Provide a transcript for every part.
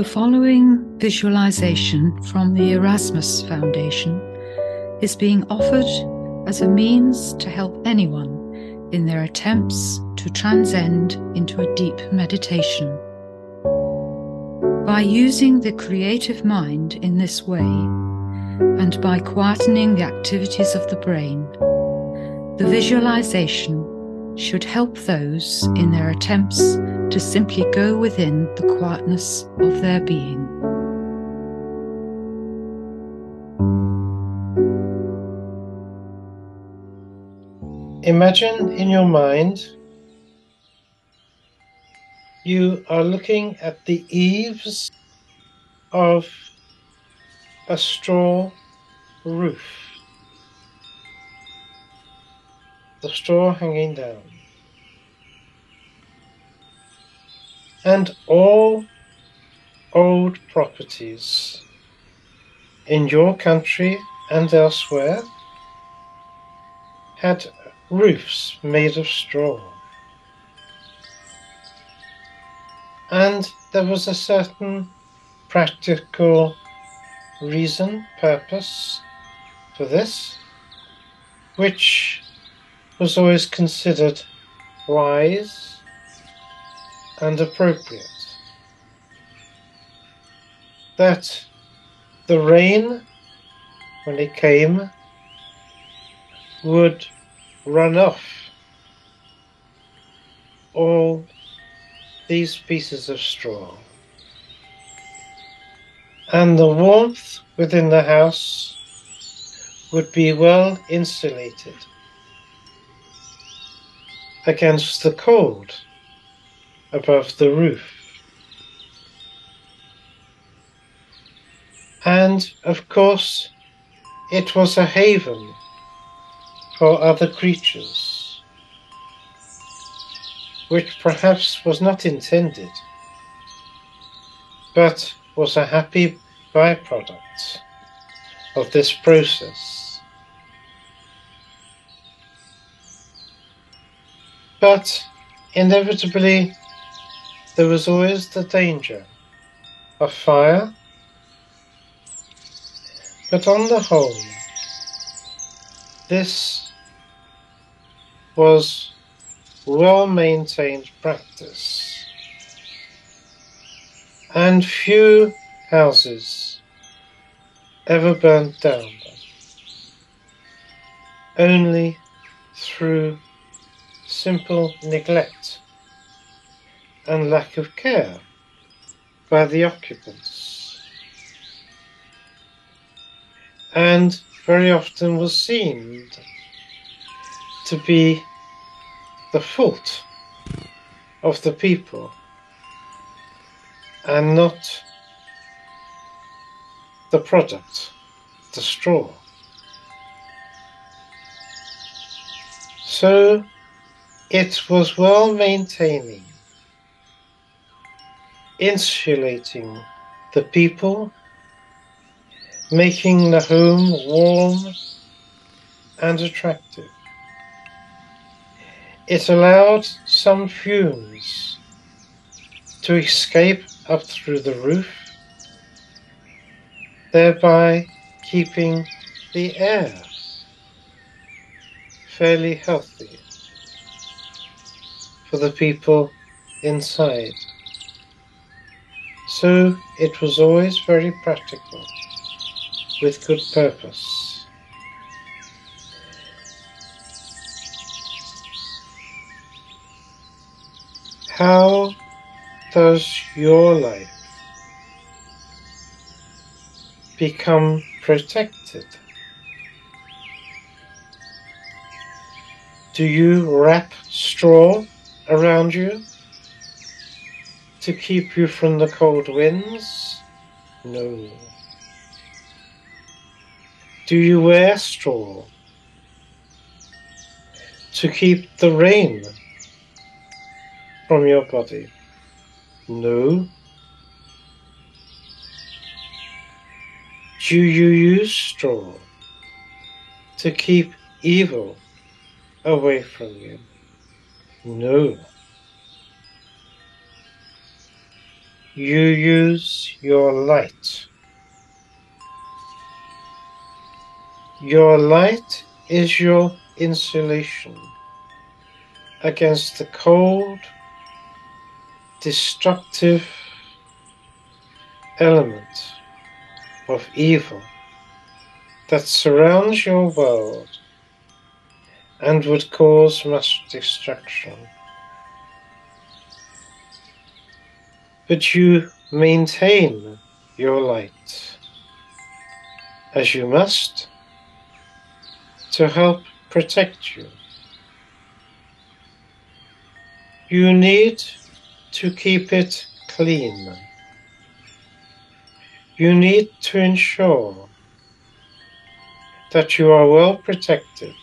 The following visualization from the Erasmus Foundation is being offered as a means to help anyone in their attempts to transcend into a deep meditation. By using the creative mind in this way, and by quietening the activities of the brain, the visualization should help those in their attempts to simply go within the quietness of their being. Imagine in your mind you are looking at the eaves of a straw roof. The straw hanging down. And all old properties in your country and elsewhere had roofs made of straw. And there was a certain practical reason, purpose for this, which was always considered wise and appropriate. That the rain, when it came, would run off all these pieces of straw. And the warmth within the house would be well insulated against the cold above the roof. And of course, it was a haven for other creatures, which perhaps was not intended, but was a happy byproduct of this process. But inevitably, there was always the danger of fire. But on the whole, this was well maintained practice, and few houses ever burnt down, only through simple neglect and lack of care by the occupants, and very often was seen to be the fault of the people and not the product, the straw. So it was well maintaining, insulating the people, making the home warm and attractive. It allowed some fumes to escape up through the roof, thereby keeping the air fairly healthy for the people inside. So it was always very practical, with good purpose. How does your life become protected? Do you wrap straw around you to keep you from the cold winds? No. Do you wear straw to keep the rain from your body? No. Do you use straw to keep evil away from you? No. You use your light. Your light is your insulation against the cold, destructive element of evil that surrounds your world and would cause much destruction. But you maintain your light as you must to help protect you. You need to keep it clean. You need to ensure that you are well protected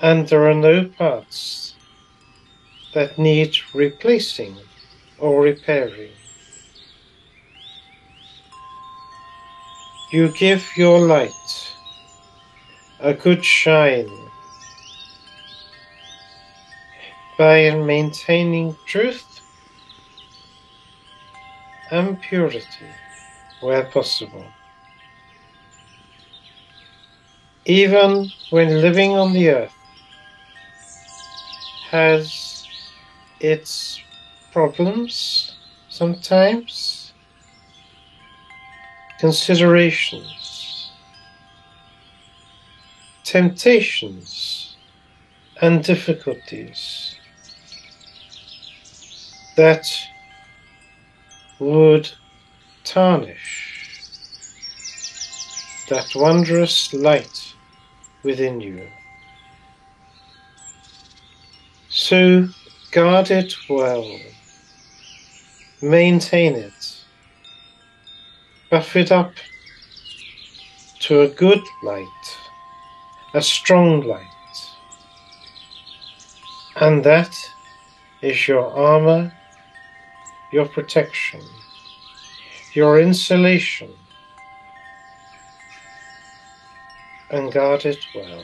and there are no parts that need replacing or repairing. You give your light a good shine by maintaining truth and purity where possible. Even when living on the earth has its problems sometimes, considerations, temptations, and difficulties. That would tarnish that wondrous light within you. So guard it well, maintain it, buff it up to a good light, a strong light, and that is your armor your protection, your insulation, and guard it well.